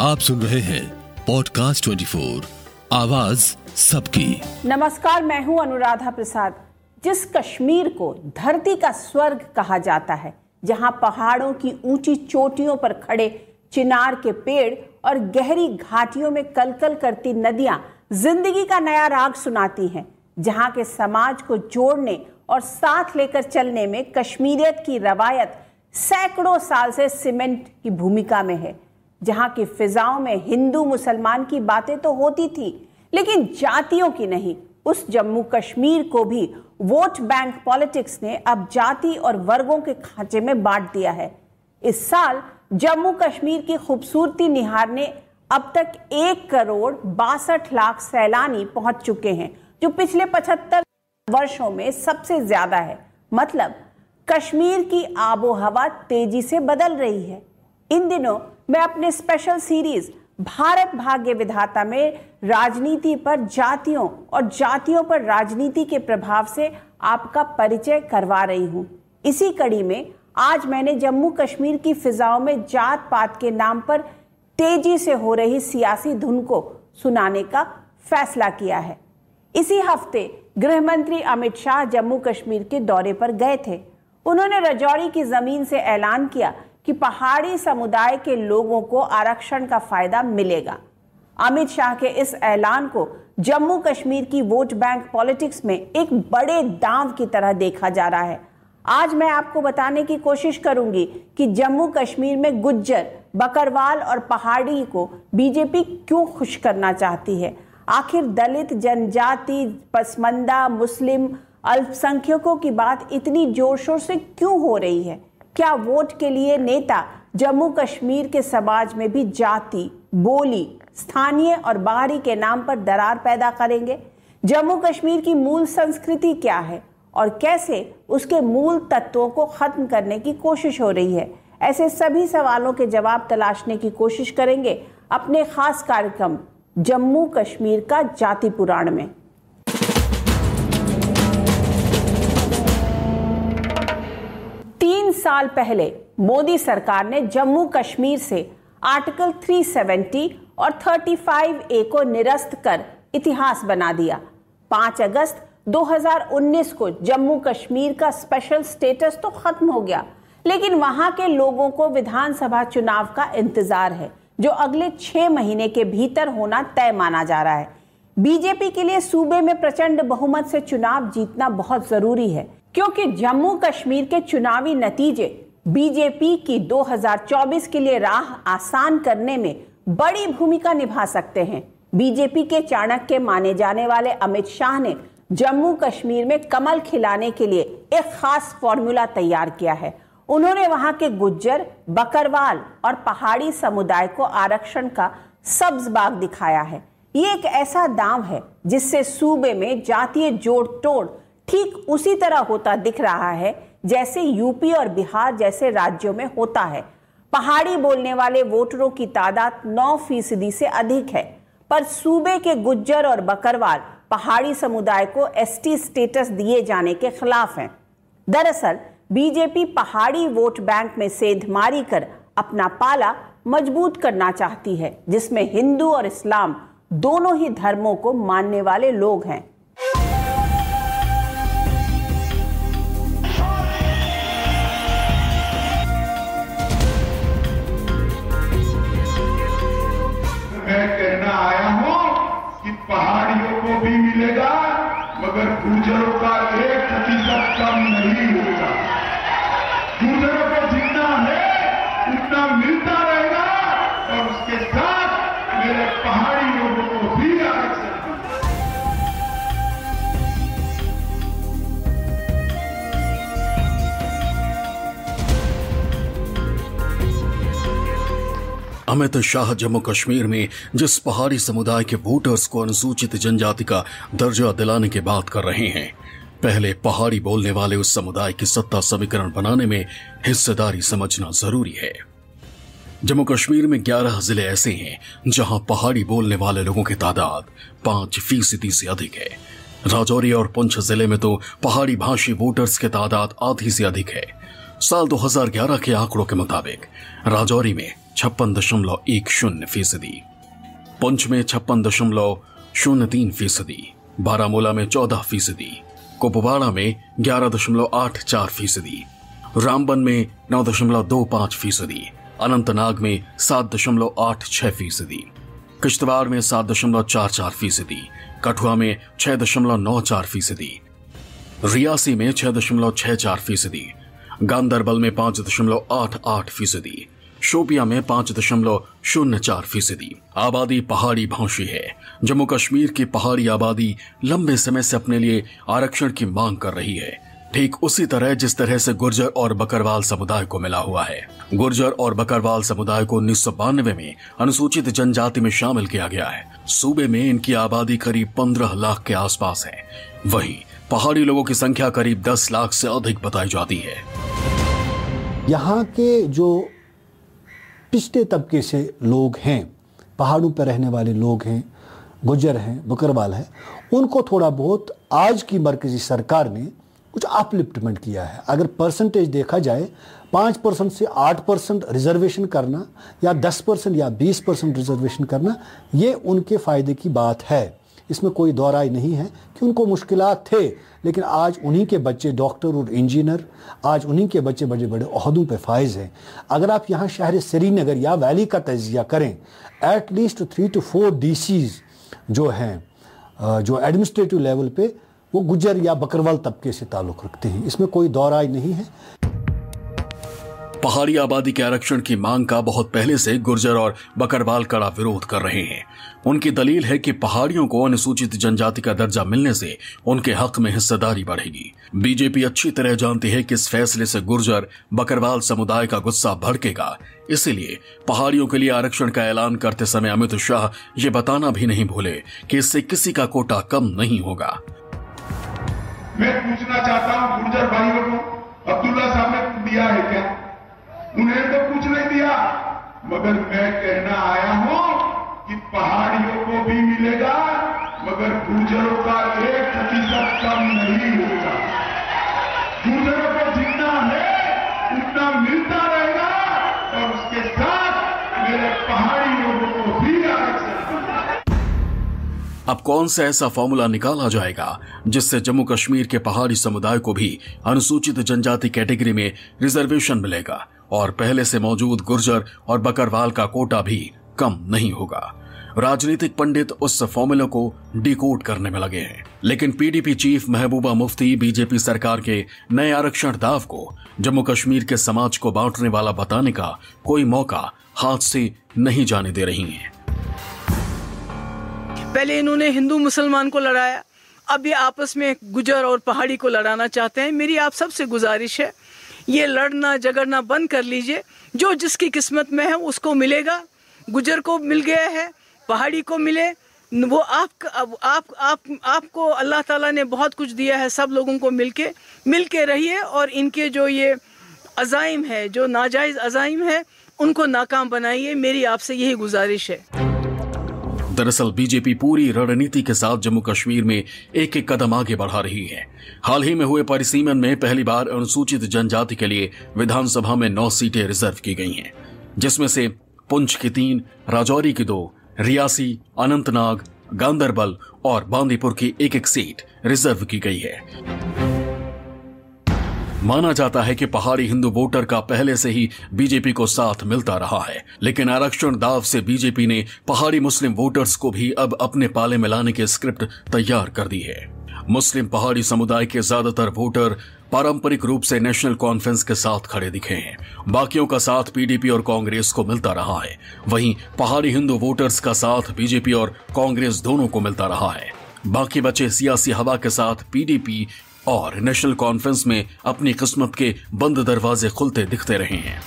आप सुन रहे हैं पॉडकास्ट 24 आवाज़ सबकी। नमस्कार, मैं हूँ अनुराधा प्रसाद। जिस कश्मीर को धरती का स्वर्ग कहा जाता है, जहाँ पहाड़ों की ऊँची चोटियों पर खड़े चिनार के पेड़ और गहरी घाटियों में कलकल करती नदियाँ ज़िंदगी का नया राग सुनाती हैं, जहाँ के समाज को जोड़ने और साथ लेकर चलने में कश्मीरियत की रवायत सैकड़ों साल से सीमेंट की भूमिका में है। जहाँ की फिजाओं में हिंदू मुसलमान की बातें तो होती थी, लेकिन जातियों की नहीं। उस जम्मू कश्मीर को भी वोट बैंक पॉलिटिक्स ने अब जाति और वर्गों के खांचे में बांट दिया है। इस साल जम्मू कश्मीर की खूबसूरती निहारने अब तक एक करोड़ बासठ लाख सैलानी पहुँच चुके हैं, जो पिछले पचहत्तर वर्षों में सबसे ज़्यादा है। मतलब कश्मीर की आबो हवा तेज़ी से बदल रही है। इन दिनों मैं अपने स्पेशल सीरीज़ भारत भाग्य विधाता में राजनीति पर जातियों और जातियों पर राजनीति के प्रभाव से आपका परिचय करवा रही हूँ। इसी कड़ी में आज मैंने जम्मू कश्मीर की फिजाओं में जात पात के नाम पर तेज़ी से हो रही सियासी धुन को सुनाने का फैसला किया है। इसी हफ़्ते गृह मंत्री अमित शाह जम्मू कश्मीर के दौरे पर गए थे। उन्होंने रजौरी की ज़मीन से ऐलान किया कि पहाड़ी समुदाय के लोगों को आरक्षण का फ़ायदा मिलेगा। अमित शाह के इस ऐलान को जम्मू कश्मीर की वोट बैंक पॉलिटिक्स में एक बड़े दांव की तरह देखा जा रहा है। आज मैं आपको बताने की कोशिश करूँगी कि जम्मू कश्मीर में गुज्जर, बकरवाल और पहाड़ी को बीजेपी क्यों खुश करना चाहती है? आखिर दलित, जनजाति, पसमंदा, मुस्लिम, अल्पसंख्यकों की बात इतनी ज़ोर शोर से क्यों हो रही है? क्या वोट के लिए नेता जम्मू कश्मीर के समाज में भी जाति, बोली, स्थानीय और बाहरी के नाम पर दरार पैदा करेंगे? जम्मू कश्मीर की मूल संस्कृति क्या है? और कैसे उसके मूल तत्वों को खत्म करने की कोशिश हो रही है? ऐसे सभी सवालों के जवाब तलाशने की कोशिश करेंगे अपने खास कार्यक्रम जम्मू कश्मीर का जाति पुराण में। साल पहले मोदी सरकार ने जम्मू कश्मीर से आर्टिकल 370 और 35 ए को निरस्त कर इतिहास बना दिया। 5 अगस्त 2019 को जम्मू कश्मीर का स्पेशल स्टेटस तो खत्म हो गया, लेकिन वहाँ के लोगों को विधानसभा चुनाव का इंतज़ार है, जो अगले छह महीने के भीतर होना तय माना जा रहा है। बीजेपी के लिए सूबे में प्रचंड बहुमत से चुनाव जीतना बहुत ज़रूरी है। क्योंकि जम्मू कश्मीर के चुनावी नतीजे बीजेपी की 2024 के लिए राह आसान करने में बड़ी भूमिका निभा सकते हैं। बीजेपी के चाणक्य माने जाने वाले अमित शाह ने जम्मू कश्मीर में कमल खिलाने के लिए एक खास फॉर्मूला तैयार किया है। उन्होंने वहाँ के गुज्जर, बकरवाल और पहाड़ी समुदाय को आरक्षण का सब्ज बाग दिखाया है। ये एक ऐसा दाव है जिससे सूबे में जातीय जोड़ तोड़ ठीक उसी तरह होता दिख रहा है जैसे यूपी और बिहार जैसे राज्यों में होता है। पहाड़ी बोलने वाले वोटरों की तादाद 9 फ़ीसदी से अधिक है। पर सूबे के गुज्जर और बकरवाल पहाड़ी समुदाय को एसटी स्टेटस दिए जाने के खिलाफ हैं। दरअसल, बीजेपी पहाड़ी वोट बैंक में सेंधमारी कर अपना पाला मज़बूत करना चाहती है, जिसमें हिंदू और इस्लाम दोनों ही धर्मों को मानने वाले लोग हैं। अमित शाह जम्मू कश्मीर में जिस पहाड़ी समुदाय के वोटर्स को अनुसूचित जनजाति का दर्जा दिलाने की बात कर रहे हैं, पहले पहाड़ी बोलने वाले उस समुदाय की सत्ता समीकरण बनाने में हिस्सेदारी समझना ज़रूरी है। जम्मू कश्मीर में 11 ज़िले ऐसे हैं, जहाँ पहाड़ी बोलने वाले लोगों की तादाद पाँच फ़ीसदी से अधिक है। राजौरी और पुंछ ज़िले में तो पहाड़ी भाषी वोटर्स की तादाद आधी से अधिक है। साल 2011 के आंकड़ों के मुताबिक राजौरी में छप्पन दशमलव एक शून्य फ़ीसदी। पुंछ में छप्पन दशमलव शून्य तीन फ़ीसदी। बारामूला में चौदह फ़ीसदी। कुपवाड़ा में ग्यारह दशमलव आठ चार फ़ीसदी। रामबन में नौ दशमलव दो पाँच फ़ीसदी। अनंतनाग में सात दशमलव आठ छह फ़ीसदी। किश्तवाड़ में सात दशमलव चार चार फ़ीसदी। कठुआ में छह दशमलव नौ चार फ़ीसदी। रियासी में छह दशमलव छह चार फ़ीसदी। गांधरबल में पाँच दशमलव आठ आठ फ़ीसदी। शोपिया में पाँच दशमलव शून्य चार फ़ीसदी। आबादी पहाड़ी भाषी है। जम्मू कश्मीर की पहाड़ी आबादी लंबे समय से अपने लिए आरक्षण की मांग कर रही है। ठीक उसी तरह जिस तरह से गुर्जर और बकरवाल समुदाय को मिला हुआ है। गुर्जर और बकरवाल समुदाय को उन्नीस सौ बानवे में अनुसूचित जनजाति में शामिल किया गया है। सूबे में इनकी आबादी करीब पंद्रह लाख के आसपास है। वहीं पहाड़ी लोगों की संख्या करीब दस लाख से अधिक बताई जाती है। यहाँ के जो पिछले तबके से लोग हैं, पहाड़ों पर रहने वाले लोग हैं, गुजर हैं, बकरवाल हैं, उनको थोड़ा बहुत आज की मरकजी सरकार ने कुछ अपलिफ्टमेंट किया है। अगर परसेंटेज देखा जाए, पाँच परसेंट से आठ परसेंट रिजर्वेशन करना या दस परसेंट या बीस परसेंट रिजर्वेशन करना, ये उनके फ़ायदे की बात है। इसमें कोई दौराई नहीं है कि उनको मुश्किल थे, लेकिन आज उन्हीं के बच्चे डॉक्टर और इंजीनियर, आज उन्हीं के बच्चे बड़े बड़े अहदों पे फायज हैं। अगर आप यहाँ शहर श्रीनगर या वैली का तजिया करें at least three to four D जो हैं जो एडमिनिस्ट्रेटिव लेवल पे वो गुजर या बकरवाल तबके से ताल्लुक़ रखते हैं। इसमें कोई दौराई नहीं है। पहाड़ी आबादी के आरक्षण की मांग का बहुत पहले से गुर्जर और बकरवाल कड़ा विरोध कर रहे हैं। उनकी दलील है कि पहाड़ियों को अनुसूचित जनजाति का दर्जा मिलने से उनके हक में हिस्सेदारी बढ़ेगी। बीजेपी अच्छी तरह जानती है कि इस फैसले से गुर्जर बकरवाल समुदाय का गुस्सा भड़केगा। इसीलिए पहाड़ियों के लिए आरक्षण का ऐलान करते समय अमित शाह ये बताना भी नहीं भूले कि इससे किसी का कोटा कम नहीं होगा। मैं पूछना चाहता हूँ गुर्जर भाइयों को, अब्दुल्ला साहब ने दिया है क्या? उन्हें तो कुछ नहीं दिया, मगर मैं कहना आया हूँ कि पहाड़ियों को भी मिलेगा, मगर गुर्जरों का एक प्रतिशत कम नहीं होगा। गुर्जरों को जितना है, उतना मिलता रहेगा, और उसके साथ मेरे पहाड़ी लोगों को भी अब कौन सा ऐसा फॉर्मूला निकाला जाएगा, जिससे जम्मू कश्मीर के पहाड़ी समुदाय को भी अनुसूचित जनजाति कैटेगरी में रिजर्वेशन मिलेगा? और पहले से मौजूद गुर्जर और बकरवाल का कोटा भी कम नहीं होगा। राजनीतिक पंडित उस फॉर्मूले को डिकोड करने में लगे हैं। लेकिन PDP chief Mehbooba Mufti BJP सरकार के नए आरक्षण दाव को जम्मू कश्मीर के समाज को बांटने वाला बताने का कोई मौका हाथ से नहीं जाने दे रही हैं। पहले इन्होंने हिंदू मुसलमान को लड़ाया। अब ये आपस में गुजर और पहाड़ी को लड़ाना चाहते हैं। मेरी आप सबसे गुजारिश है, ये लड़ना झगड़ना बंद कर लीजिए। जो जिसकी किस्मत में है, उसको मिलेगा। गुजर को मिल गया है, पहाड़ी को मिले, वो आप आप आप, आपको अल्लाह ताला ने बहुत कुछ दिया है सब लोगों को मिलके मिलके रहिए और इनके जो ये अजाइम है, जो नाजायज अजाइम है, उनको नाकाम बनाइए, मेरी आपसे यही गुजारिश है। दरअसल बीजेपी पूरी रणनीति के साथ जम्मू कश्मीर में एक एक कदम आगे बढ़ा रही है। हाल ही में हुए परिसीमन में पहली बार अनुसूचित जनजाति के लिए विधानसभा में नौ सीटें रिज़र्व की गई हैं, जिसमें से पुंछ की तीन, राजौरी की दो, रियासी, अनंतनाग गांधरबल और बांदीपुर की एक एक सीट रिज़र्व की गई है। माना जाता है कि पहाड़ी हिंदू वोटर का पहले से ही बीजेपी को साथ मिलता रहा है, लेकिन आरक्षण दाव से बीजेपी ने पहाड़ी मुस्लिम वोटर्स को भी अब अपने पाले में लाने की स्क्रिप्ट तैयार कर दी है। मुस्लिम पहाड़ी समुदाय के ज़्यादातर वोटर पारंपरिक रूप से नेशनल कॉन्फ्रेंस के साथ खड़े दिखे हैं। बाकियों का साथ पीडीपी और कांग्रेस को मिलता रहा है। वहीं पहाड़ी हिंदू वोटर्स का साथ बीजेपी और कांग्रेस दोनों को मिलता रहा है। बाकी बचे सियासी हवा के साथ पीडीपी और नेशनल कॉन्फ्रेंस में अपनी किस्मत के बंद दरवाजे खुलते दिखते रहे हैं।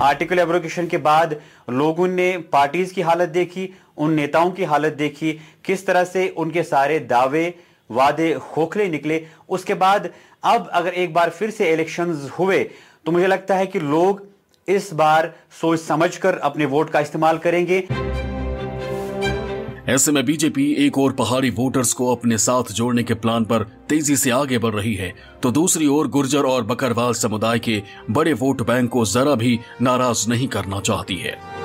आर्टिकल एब्रोकेशन के बाद लोगों ने पार्टीज़ की हालत देखी, उन नेताओं की हालत देखी, किस तरह से उनके सारे दावे वादे खोखले निकले। उसके बाद अब अगर एक बार फिर से इलेक्शंस हुए तो मुझे लगता है कि लोग इस बार सोच समझकर अपने वोट का इस्तेमाल करेंगे। ऐसे में बीजेपी एक और पहाड़ी वोटर्स को अपने साथ जोड़ने के प्लान पर तेज़ी से आगे बढ़ रही है। तो दूसरी ओर गुर्जर और बकरवाल समुदाय के बड़े वोट बैंक को जरा भी नाराज़ नहीं करना चाहती है।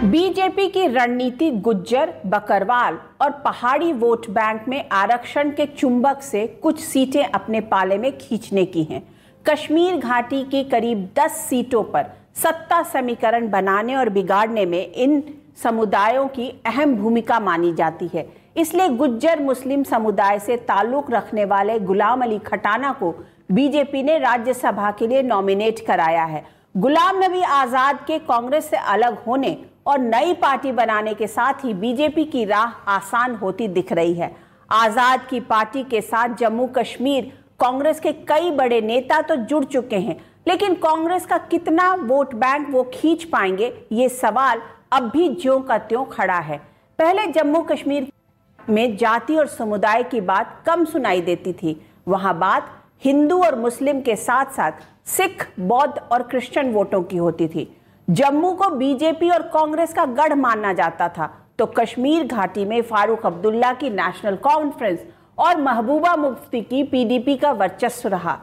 बीजेपी की रणनीति गुज्जर, बकरवाल और पहाड़ी वोट बैंक में आरक्षण के चुंबक से कुछ सीटें अपने पाले में खींचने की हैं। कश्मीर घाटी की करीब 10 सीटों पर सत्ता समीकरण बनाने और बिगाड़ने में इन समुदायों की अहम भूमिका मानी जाती है। इसलिए गुज्जर मुस्लिम समुदाय से ताल्लुक रखने वाले गुलाम अली खटाना को बीजेपी ने राज्यसभा के लिए नॉमिनेट कराया है। गुलाम नबी आज़ाद के कांग्रेस से अलग होने और नई पार्टी बनाने के साथ ही बीजेपी की राह आसान होती दिख रही है। आज़ाद की पार्टी के साथ जम्मू कश्मीर, कांग्रेस के कई बड़े नेता तो जुड़ चुके हैं, लेकिन कांग्रेस का कितना वोट बैंक वो खींच पाएँगे, ये सवाल अब भी ज्यो का त्यों खड़ा है। पहले जम्मू कश्मीर में जाति और समुदाय की बात कम सुनाई देती थी। वहाँ बात हिंदू और मुस्लिम के साथ साथ सिख, बौद्ध और क्रिश्चियन वोटों की होती थी। जम्मू को बीजेपी और कांग्रेस का गढ़ माना जाता था। तो कश्मीर घाटी में फारूक अब्दुल्ला की नेशनल कॉन्फ्रेंस और महबूबा मुफ्ती की पीडीपी का वर्चस्व रहा।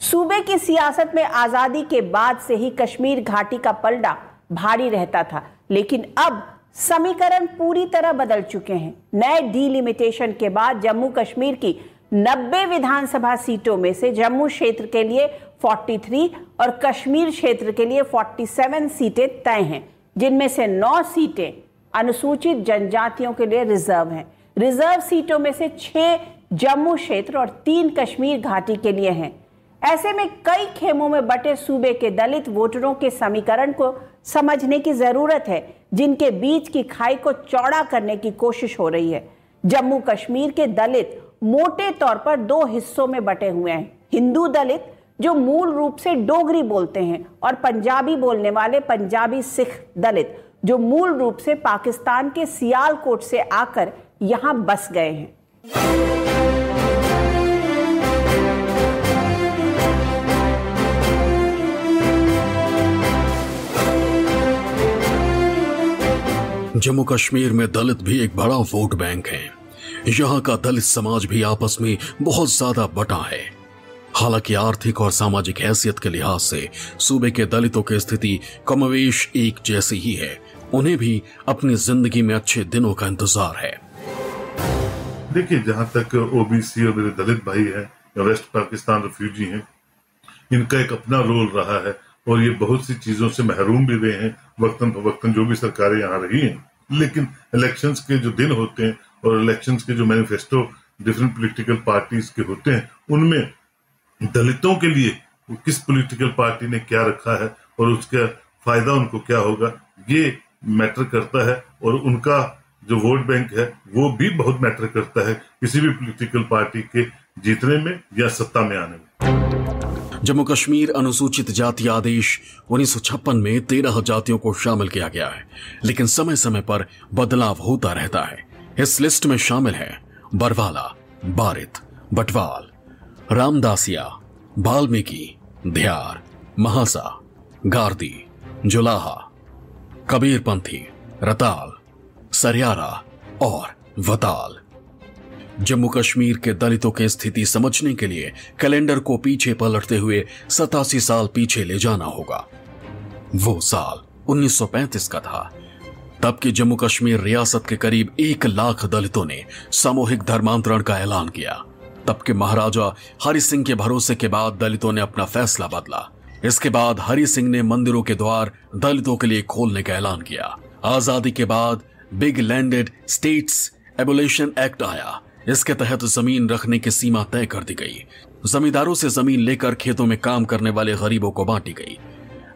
सूबे की सियासत में आज़ादी के बाद से ही कश्मीर घाटी का पलड़ा भारी रहता था। लेकिन अब समीकरण पूरी तरह बदल चुके हैं। नए डीलिमिटेशन के बाद जम्मू कश्मीर की 90 विधानसभा सीटों में से जम्मू क्षेत्र के लिए 43 और कश्मीर क्षेत्र के लिए 47 सीटें तय हैं, जिनमें से 9 सीटें अनुसूचित जनजातियों के लिए रिज़र्व हैं। रिज़र्व सीटों में से 6 जम्मू क्षेत्र और तीन कश्मीर घाटी के लिए हैं। ऐसे में कई खेमों में बटे सूबे के दलित वोटरों के समीकरण को समझने की ज़रूरत है, जिनके बीच की खाई को चौड़ा करने की कोशिश हो रही है। जम्मू कश्मीर के दलित मोटे तौर पर दो हिस्सों में बटे हुए हैं। हिंदू दलित जो मूल रूप से डोगरी बोलते हैं और पंजाबी बोलने वाले पंजाबी सिख दलित, जो मूल रूप से पाकिस्तान के सियालकोट से आकर यहाँ बस गए हैं। जम्मू कश्मीर में दलित भी एक बड़ा वोट बैंक है। यहाँ का दलित समाज भी आपस में बहुत ज़्यादा बटा है। हालाँकि आर्थिक और सामाजिक हैसियत के लिहाज से सूबे के दलितों की स्थिति कमवेश एक जैसी ही है। उन्हें भी अपनी ज़िंदगी में अच्छे दिनों का इंतज़ार है। देखिए, जहाँ तक ओबीसी और मेरे दलित भाई हैं वेस्ट पाकिस्तान रिफ्यूजी हैं, इनका एक अपना रोल रहा है और ये बहुत सी चीज़ों से महरूम भी रहे हैं, वक्तन फवक्तन जो भी सरकारें यहाँ रही हैं। लेकिन इलेक्शंस के जो दिन होते हैं और इलेक्शंस के जो मैनिफेस्टो डिफरेंट पॉलिटिकल पार्टीज़ के होते हैं, उनमें दलितों के लिए किस पॉलिटिकल पार्टी ने क्या रखा है और उसका फ़ायदा उनको क्या होगा, ये मैटर करता है और उनका जो वोट बैंक है, वो भी बहुत मैटर करता है किसी भी पॉलिटिकल पार्टी के जीतने में या सत्ता में आने में। जम्मू कश्मीर अनुसूचित जाति आदेश उन्नीस सौ छप्पन में तेरह जातियों को शामिल किया गया है, लेकिन समय समय पर बदलाव होता रहता है। इस लिस्ट में शामिल है बरवाला, बारित, बटवाल रामदासिया बाल्मीकि ध्यार, महासा, गार्दी, जुलाहा, कबीरपंथी, रताल, सरियारा और वताल। जम्मू कश्मीर के दलितों की स्थिति समझने के लिए कैलेंडर को पीछे पलटते हुए सतासी साल पीछे ले जाना होगा। वो साल 1935 का था, तब की जम्मू कश्मीर रियासत के करीब एक लाख दलितों ने सामूहिक धर्मांतरण का ऐलान किया। तब के महाराजा हरि सिंह के भरोसे के बाद दलितों ने अपना फैसला बदला। इसके बाद हरि सिंह ने मंदिरों के द्वार दलितों के लिए खोलने का ऐलान किया। आज़ादी के बाद big landed states abolition act आया। इसके तहत ज़मीन रखने की सीमा तय कर दी गई। जमींदारों से ज़मीन लेकर खेतों में काम करने वाले गरीबों को बांटी गई,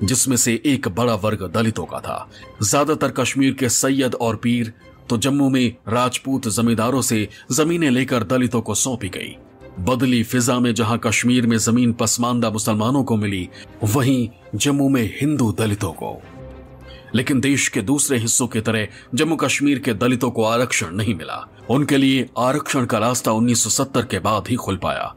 जिसमें से एक बड़ा वर्ग दलितों का था। ज़्यादातर कश्मीर के सैयद और पीर तो जम्मू में राजपूत जमींदारों से जमीनें लेकर दलितों को सौंपी गई। बदली फिजा में जहाँ कश्मीर में ज़मीन पसमानदा मुसलमानों को मिली, वहीं जम्मू में हिंदू दलितों को। लेकिन देश के दूसरे हिस्सों की तरह जम्मू कश्मीर के दलितों को आरक्षण नहीं मिला। उनके लिए आरक्षण का रास्ता 1970 के बाद ही खुल पाया।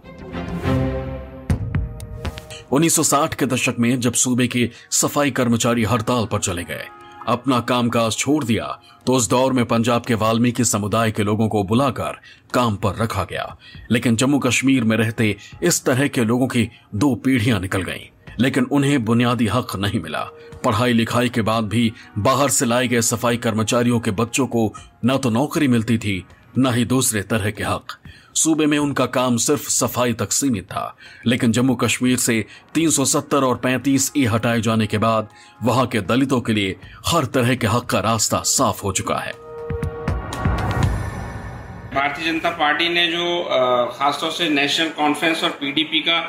1960 के दशक में जब सूबे के सफ़ाई कर्मचारी हड़ताल पर चले गए अपना कामकाज छोड़ दिया तो उस दौर में पंजाब के वाल्मीकि समुदाय के लोगों को बुलाकर काम पर रखा गया। लेकिन जम्मू कश्मीर में रहते इस तरह के लोगों की दो पीढ़ियाँ निकल गईं। लेकिन उन्हें बुनियादी हक नहीं मिला। पढ़ाई लिखाई के बाद भी बाहर से लाए गए सफ़ाई कर्मचारियों के बच्चों को न तो नौकरी मिलती थी, न ही दूसरे तरह के हक। सूबे में उनका काम सिर्फ़ सफ़ाई तक सीमित था, लेकिन जम्मू कश्मीर से 370 और 35 ई हटाए जाने के बाद वहाँ के दलितों के लिए हर तरह के हक का रास्ता साफ़ हो चुका है। भारतीय जनता पार्टी ने जो खासतौर से नेशनल कॉन्फ्रेंस और पीडीपी का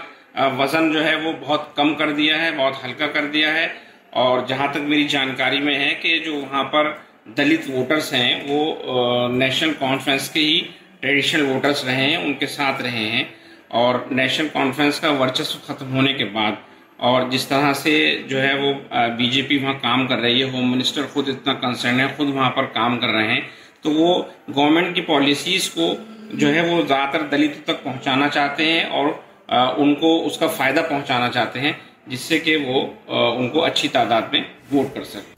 वज़न जो है वो बहुत कम कर दिया है, बहुत हल्का कर दिया है, और जहाँ तक मेरी जानकारी में है कि जो वहाँ पर दलित वोटर्स हैं वो नेशनल कॉन्फ्रेंस के ही ट्रेडिशनल वोटर्स रहे हैं, उनके साथ रहे हैं और नेशनल कॉन्फ्रेंस का वर्चस्व खत्म होने के बाद और जिस तरह से जो है वो बीजेपी वहाँ काम कर रही है होम मिनिस्टर खुद इतना कंसर्न है, खुद वहाँ पर काम कर रहे हैं तो वो गवर्नमेंट की पॉलिसीज़ को जो है वो ज़्यादातर दलितों तक पहुँचाना चाहते हैं और उनको उसका फ़ायदा पहुँचाना चाहते हैं, जिससे कि वो उनको अच्छी तादाद में वोट कर सकें।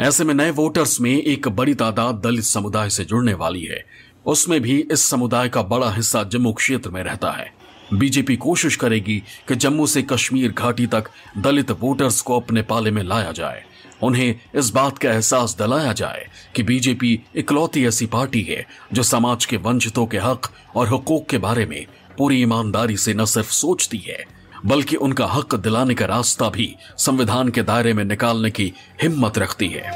ऐसे में नए वोटर्स में एक बड़ी तादाद दलित समुदाय से जुड़ने वाली है। उसमें भी इस समुदाय का बड़ा हिस्सा जम्मू क्षेत्र में रहता है। बीजेपी कोशिश करेगी कि जम्मू से कश्मीर घाटी तक दलित वोटर्स को अपने पाले में लाया जाए। उन्हें इस बात का एहसास दिलाया जाए कि बीजेपी इकलौती ऐसी पार्टी है जो समाज के वंचितों के हक और हकूक के बारे में पूरी ईमानदारी से न सिर्फ़ सोचती है बल्कि उनका हक दिलाने का रास्ता भी संविधान के दायरे में निकालने की हिम्मत रखती है।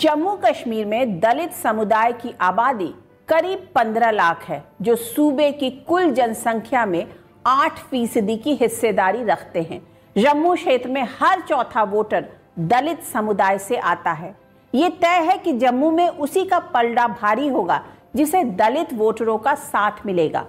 जम्मू कश्मीर में दलित समुदाय की आबादी करीब 15 लाख है, जो सूबे की कुल जनसंख्या में 8 फ़ीसदी की हिस्सेदारी रखते हैं। जम्मू क्षेत्र में हर चौथा वोटर दलित समुदाय से आता है। ये तय है कि जम्मू में उसी का पलड़ा भारी होगा, जिसे दलित वोटरों का साथ मिलेगा।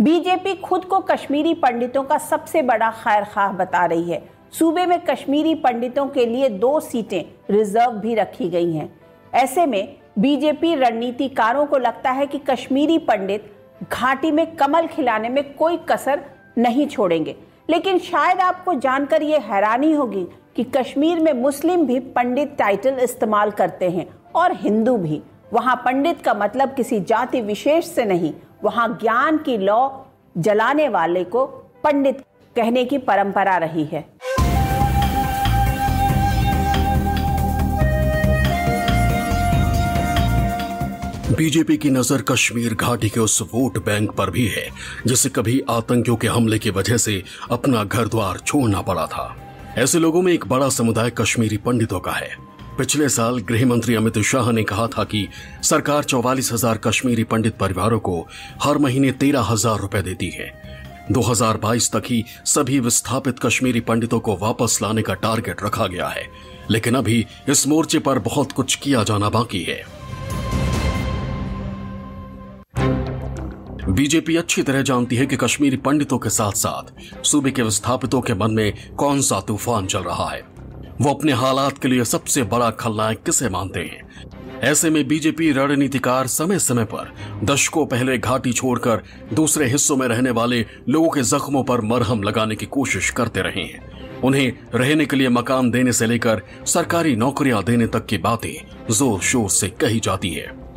बीजेपी खुद को कश्मीरी पंडितों का सबसे बड़ा खैर खाह बता रही है। सूबे में कश्मीरी पंडितों के लिए दो सीटें रिज़र्व भी रखी गई हैं। ऐसे में बीजेपी रणनीतिकारों को लगता है कि कश्मीरी पंडित घाटी में कमल खिलाने में कोई कसर नहीं छोड़ेंगे। लेकिन शायद आपको जानकर यह हैरानी होगी कि कश्मीर में मुस्लिम भी पंडित टाइटल इस्तेमाल करते हैं और हिंदू भी। वहाँ पंडित का मतलब किसी जाति विशेष से नहीं, वहाँ ज्ञान की लौ जलाने वाले को पंडित कहने की परंपरा रही है। बीजेपी की नज़र कश्मीर घाटी के उस वोट बैंक पर भी है जिसे कभी आतंकियों के हमले की वजह से अपना घर द्वार छोड़ना पड़ा था। ऐसे लोगों में एक बड़ा समुदाय कश्मीरी पंडितों का है। पिछले साल गृह मंत्री अमित शाह ने कहा था कि सरकार चौवालीस हज़ार कश्मीरी पंडित परिवारों को हर महीने तेरह हज़ार रुपए देती है। 2022 तक ही सभी विस्थापित कश्मीरी पंडितों को वापस लाने का टारगेट रखा गया है। लेकिन अभी इस मोर्चे पर बहुत कुछ किया जाना बाकी है। बीजेपी अच्छी तरह जानती है कि कश्मीरी पंडितों के साथ साथ सूबे के विस्थापितों के मन में कौन सा तूफ़ान चल रहा है? वो अपने हालात के लिए सबसे बड़ा खलनायक किसे मानते हैं? ऐसे में बीजेपी रणनीतिकार समय समय पर दशकों पहले घाटी छोड़कर दूसरे हिस्सों में रहने वाले लोगों के जख्मों पर मरहम लगाने की कोशिश करते रहे हैं। उन्हें रहने के लिए मकान देने से लेकर सरकारी नौकरियाँ देने तक की बातें ज़ोर शोर से कही जाती है।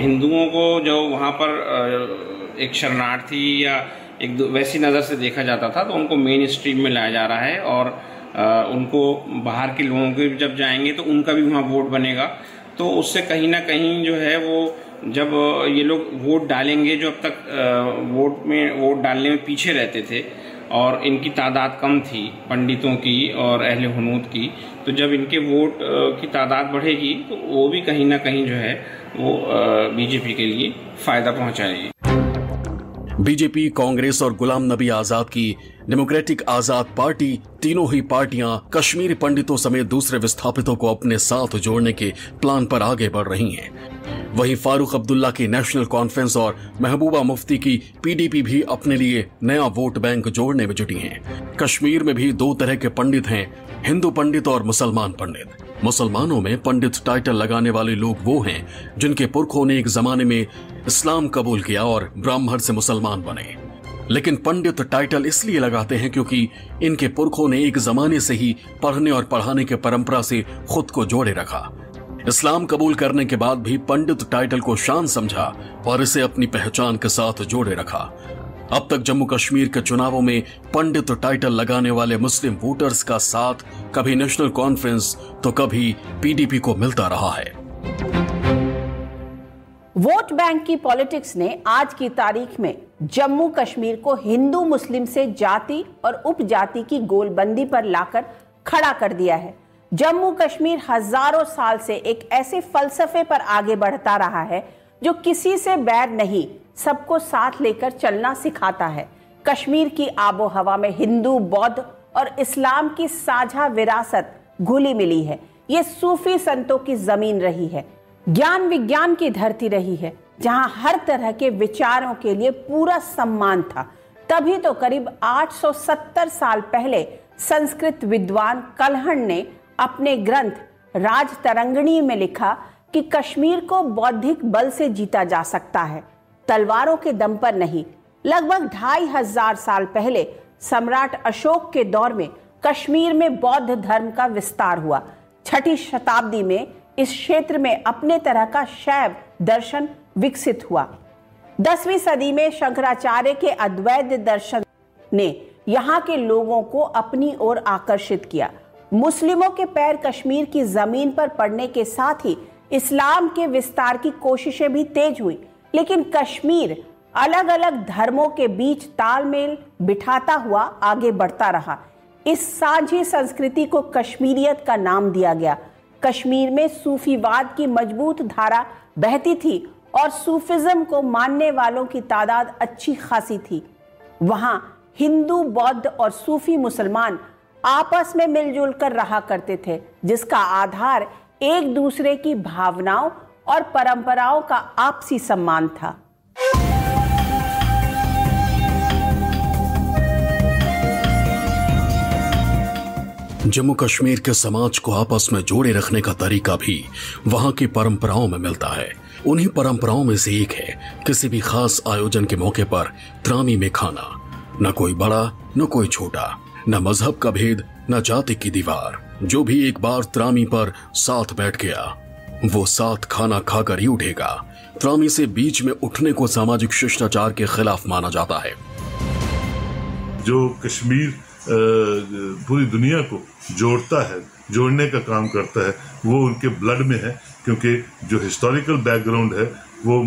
हिंदुओं को जो वहाँ पर एक शरणार्थी या एक वैसी नज़र से देखा जाता था तो उनको मेन स्ट्रीम में लाया जा रहा है और उनको बाहर के लोगों के जब जाएँगे तो उनका भी वहाँ वोट बनेगा। तो उससे कहीं ना कहीं जो है वो जब ये लोग वोट डालेंगे, जो अब तक वोट में वोट डालने में पीछे रहते थे और इनकी तादाद कम थी, पंडितों की और अहल हनूद की तो जब इनके वोट की तादाद बढ़ेगी तो वो भी कहीं ना कहीं जो है, वो बीजेपी के लिए फ़ायदा पहुंचाएगी। बीजेपी, कांग्रेस और गुलाम नबी आज़ाद की डेमोक्रेटिक आज़ाद पार्टी तीनों ही पार्टियाँ कश्मीरी पंडितों समेत दूसरे विस्थापितों को अपने साथ जोड़ने के प्लान पर आगे बढ़ रही हैं। वहीं फारूक अब्दुल्ला की नेशनल कॉन्फ्रेंस और महबूबा मुफ्ती की पीडीपी भी अपने लिए नया वोट बैंक जोड़ने में जुटी हैं। कश्मीर में भी दो तरह के पंडित हैं, हिंदू पंडित और मुसलमान पंडित मुसलमानों में पंडित टाइटल लगाने वाले लोग वो हैं, जिनके पुरखों ने एक जमाने में इस्लाम कबूल किया और ब्राह्मण से मुसलमान बने लेकिन पंडित टाइटल इसलिए लगाते हैं क्योंकि इनके पुरखों ने एक जमाने से ही पढ़ने और पढ़ाने के परंपरा से खुद को जोड़े रखा। इस्लाम कबूल करने के बाद भी पंडित टाइटल को शान समझा और इसे अपनी पहचान के साथ जोड़े रखा। अब तक जम्मू कश्मीर के चुनावों में पंडित टाइटल लगाने वाले मुस्लिम वोटर्स का साथ कभी नेशनल कॉन्फ्रेंस तो कभी पीडीपी को मिलता रहा है। वोट बैंक की पॉलिटिक्स ने आज की तारीख में जम्मू कश्मीर को हिंदू मुस्लिम से जाति और उपजाति की गोलबंदी पर लाकर खड़ा कर दिया है। जम्मू कश्मीर हज़ारों साल से एक ऐसे फलसफे पर आगे बढ़ता रहा है, जो किसी से बैर नहीं, सबको साथ लेकर चलना सिखाता है। कश्मीर की आबो हवा में हिंदू, बौद्ध और इस्लाम की साझा विरासत घुली मिली है। ये सूफी संतों की ज़मीन रही है। ज्ञान विज्ञान की धरती रही है, जहाँ हर तरह के विचारों के लिए पूरा सम्मान था। तभी तो करीब 870 साल पहले संस्कृत विद्वान कलहण ने अपने ग्रंथ राज तरंगणी में लिखा कि कश्मीर को बौद्धिक बल से जीता जा सकता है। तलवारों के दम पर नहीं, लगभग ढाई हज़ार साल पहले सम्राट अशोक के दौर में कश्मीर में बौद्ध धर्म का विस्तार हुआ। छठी शताब्दी में इस क्षेत्र में अपने तरह का शैव दर्शन विकसित हुआ। दसवीं सदी में शंकराचार्य के अद्वैत दर्शन ने यहाँ के लोगों को अपनी ओर आकर्षित किया। मुस्लिमों के पैर कश्मीर की ज़मीन पर पड़ने के साथ ही इस्लाम के विस्तार की कोशिशें भी तेज हुई, लेकिन कश्मीर अलग अलग धर्मों के बीच तालमेल बिठाता हुआ आगे बढ़ता रहा। इस साझी संस्कृति को कश्मीरियत का नाम दिया गया। कश्मीर में सूफीवाद की मज़बूत धारा बहती थी और सूफिज्म को मानने वालों की तादाद अच्छी खासी थी। वहाँ हिंदू, बौद्ध और सूफी मुसलमान आपस में मिलजुल कर रहा करते थे, जिसका आधार एक दूसरे की भावनाओं और परंपराओं का आपसी सम्मान था। जम्मू कश्मीर के समाज को आपस में जोड़े रखने का तरीका भी वहाँ की परंपराओं में मिलता है। उन्हीं परंपराओं में से एक है, किसी भी खास आयोजन के मौके पर त्रामी में खाना। न कोई बड़ा, न कोई छोटा, न मज़हब का भेद, न जाति की दीवार। जो भी एक बार त्रामी पर साथ बैठ गया, वो साथ खाना खाकर ही उठेगा। त्रामी से बीच में उठने को सामाजिक शिष्टाचार के खिलाफ माना जाता है। जो कश्मीर पूरी दुनिया को जोड़ता है, जोड़ने का काम करता है। वो उनके ब्लड में है, क्योंकि जो हिस्टोरिकल बैकग्राउंड है, वो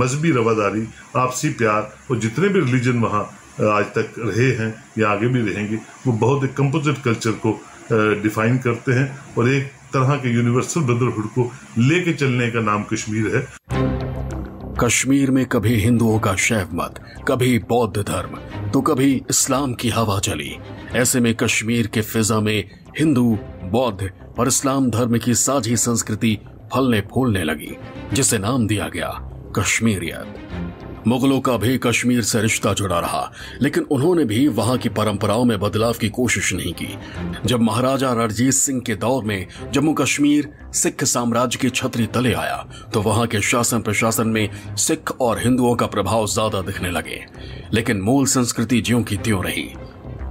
मजहबी रवादारी, आपसी प्यार और जितने भी रिलीजन वहाँ आज तक रहे हैं या आगे भी रहेंगे, वो बहुत एक कंपोजिट कल्चर को डिफाइन करते हैं और एक तरह के यूनिवर्सल ब्रदरहुड को लेके चलने का नाम कश्मीर है। कश्मीर में कभी हिंदुओं का शैव मत, कभी बौद्ध धर्म तो कभी इस्लाम की हवा चली। ऐसे में कश्मीर के फिजा में हिंदू, बौद्ध और इस्लाम धर्म की साझी संस्कृति फलने फूलने लगी, जिसे नाम दिया गया कश्मीरियत। मुगलों का भी कश्मीर से रिश्ता जुड़ा रहा, लेकिन उन्होंने भी वहाँ की परंपराओं में बदलाव की कोशिश नहीं की। जब महाराजा रणजीत सिंह के दौर में जम्मू कश्मीर सिख साम्राज्य की छतरी तले आया तो वहाँ के शासन प्रशासन में सिख और हिंदुओं का प्रभाव ज़्यादा दिखने लगे। लेकिन मूल संस्कृति ज्यों की त्यों रही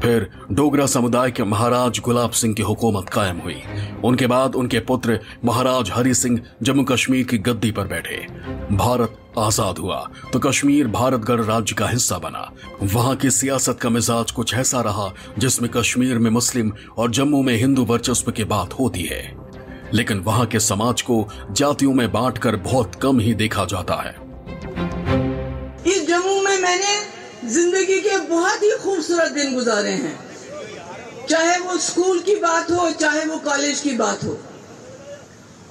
फिर डोगरा समुदाय के महाराज गुलाब सिंह की हुकूमत कायम हुई। उनके बाद उनके पुत्र महाराज हरि सिंह जम्मू कश्मीर की गद्दी पर बैठे। भारत आज़ाद हुआ तो कश्मीर भारत गणराज्य का हिस्सा बना। वहाँ की सियासत का मिजाज कुछ ऐसा रहा, जिसमें कश्मीर में मुस्लिम और जम्मू में हिंदू वर्चस्व की बात होती है। लेकिन वहाँ के समाज को जातियों में बांटकर बहुत कम ही देखा जाता है। ज़िंदगी के बहुत ही खूबसूरत दिन गुजारे हैं। चाहे वो स्कूल की बात हो, चाहे वो कॉलेज की बात हो।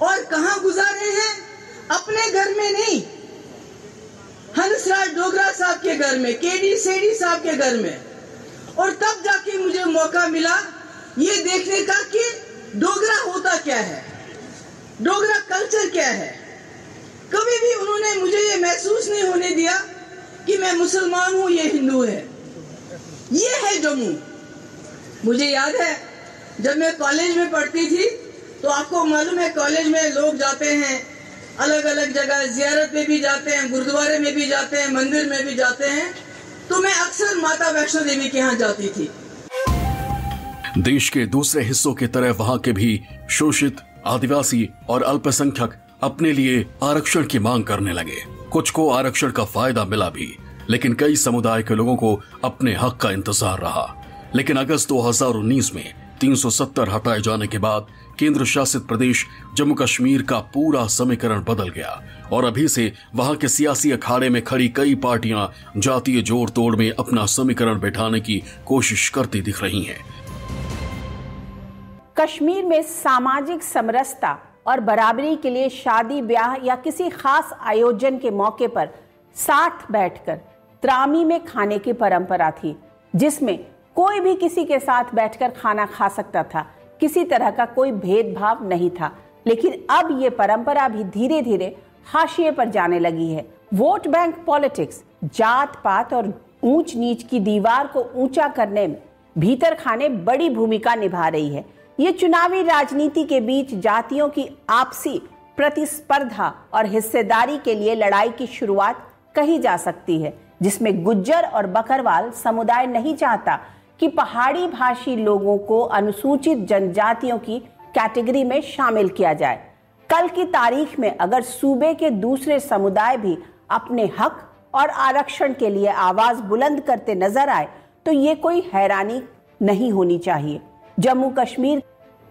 और कहा गुजारे हैं? अपने घर में नहीं। हंसराज डोगरा साहब के घर में, केडी सेडी साहब के घर में। और तब जाके मुझे मौका मिला ये देखने का कि डोगरा होता क्या है? डोगरा कल्चर क्या है? कभी भी उन्होंने मुझे ये महसूस नहीं होने दिया कि मैं मुसलमान हूँ, ये हिंदू है। ये है जम्मू। मुझे याद है, जब मैं कॉलेज में पढ़ती थी तो आपको मालूम है, कॉलेज में लोग जाते हैं अलग अलग जगह, जियारत में भी जाते हैं, गुरुद्वारे में भी जाते हैं, मंदिर में भी जाते हैं तो मैं अक्सर माता वैष्णो देवी के यहाँ जाती थी। देश के दूसरे हिस्सों की तरह वहाँ के भी शोषित, आदिवासी और अल्पसंख्यक अपने लिए आरक्षण की मांग करने लगे। कुछ को आरक्षण का फ़ायदा मिला भी, लेकिन कई समुदाय के लोगों को अपने हक का इंतज़ार रहा। लेकिन अगस्त 2019 में 370 हटाए जाने के बाद केंद्र शासित प्रदेश जम्मू कश्मीर का पूरा समीकरण बदल गया और अभी से वहाँ के सियासी अखाड़े में खड़ी कई पार्टियाँ जातीय जोड़ तोड़ में अपना समीकरण बैठाने की कोशिश करती दिख रही हैं। कश्मीर में सामाजिक समरसता और बराबरी के लिए शादी, ब्याह या किसी खास आयोजन के मौके पर साथ बैठकर त्रामी में खाने की परंपरा थी, जिसमें कोई भी किसी के साथ बैठकर खाना खा सकता था। किसी तरह का कोई भेदभाव नहीं था, लेकिन अब ये परंपरा भी धीरे धीरे हाशिए पर जाने लगी है। वोट बैंक पॉलिटिक्स जात पात और ऊंच नीच की दीवार को ऊँचा करने में भीतर खाने बड़ी भूमिका निभा रही है। ये चुनावी राजनीति के बीच जातियों की आपसी प्रतिस्पर्धा और हिस्सेदारी के लिए लड़ाई की शुरुआत कही जा सकती है, जिसमें गुज्जर और बकरवाल समुदाय नहीं चाहता कि पहाड़ी भाषी लोगों को अनुसूचित जनजातियों की कैटेगरी में शामिल किया जाए। कल की तारीख में अगर सूबे के दूसरे समुदाय भी अपने हक और आरक्षण के लिए आवाज़ बुलंद करते नज़र आए तो ये कोई हैरानी नहीं होनी चाहिए। जम्मू कश्मीर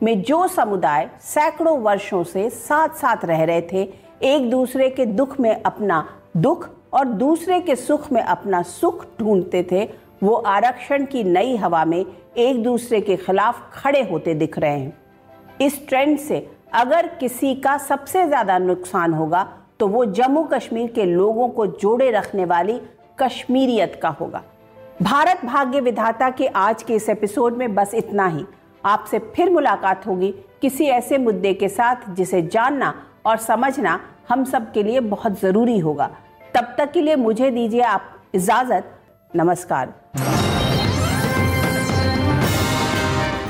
में जो समुदाय सैकड़ों वर्षों से साथ साथ रह रहे थे, एक दूसरे के दुख में अपना दुख और दूसरे के सुख में अपना सुख ढूंढते थे, वो आरक्षण की नई हवा में एक दूसरे के खिलाफ खड़े होते दिख रहे हैं। इस ट्रेंड से अगर किसी का सबसे ज़्यादा नुकसान होगा तो वो जम्मू कश्मीर के लोगों को जोड़े रखने वाली कश्मीरियत का होगा। भारत भाग्य विधाता के आज के इस एपिसोड में बस इतना ही। आपसे फिर मुलाकात होगी किसी ऐसे मुद्दे के साथ जिसे जानना और समझना हम सब के लिए बहुत ज़रूरी होगा। तब तक के लिए मुझे दीजिए आप इजाज़त। नमस्कार।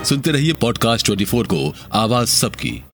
सुनते रहिए पॉडकास्ट 24 को। आवाज़ सबकी।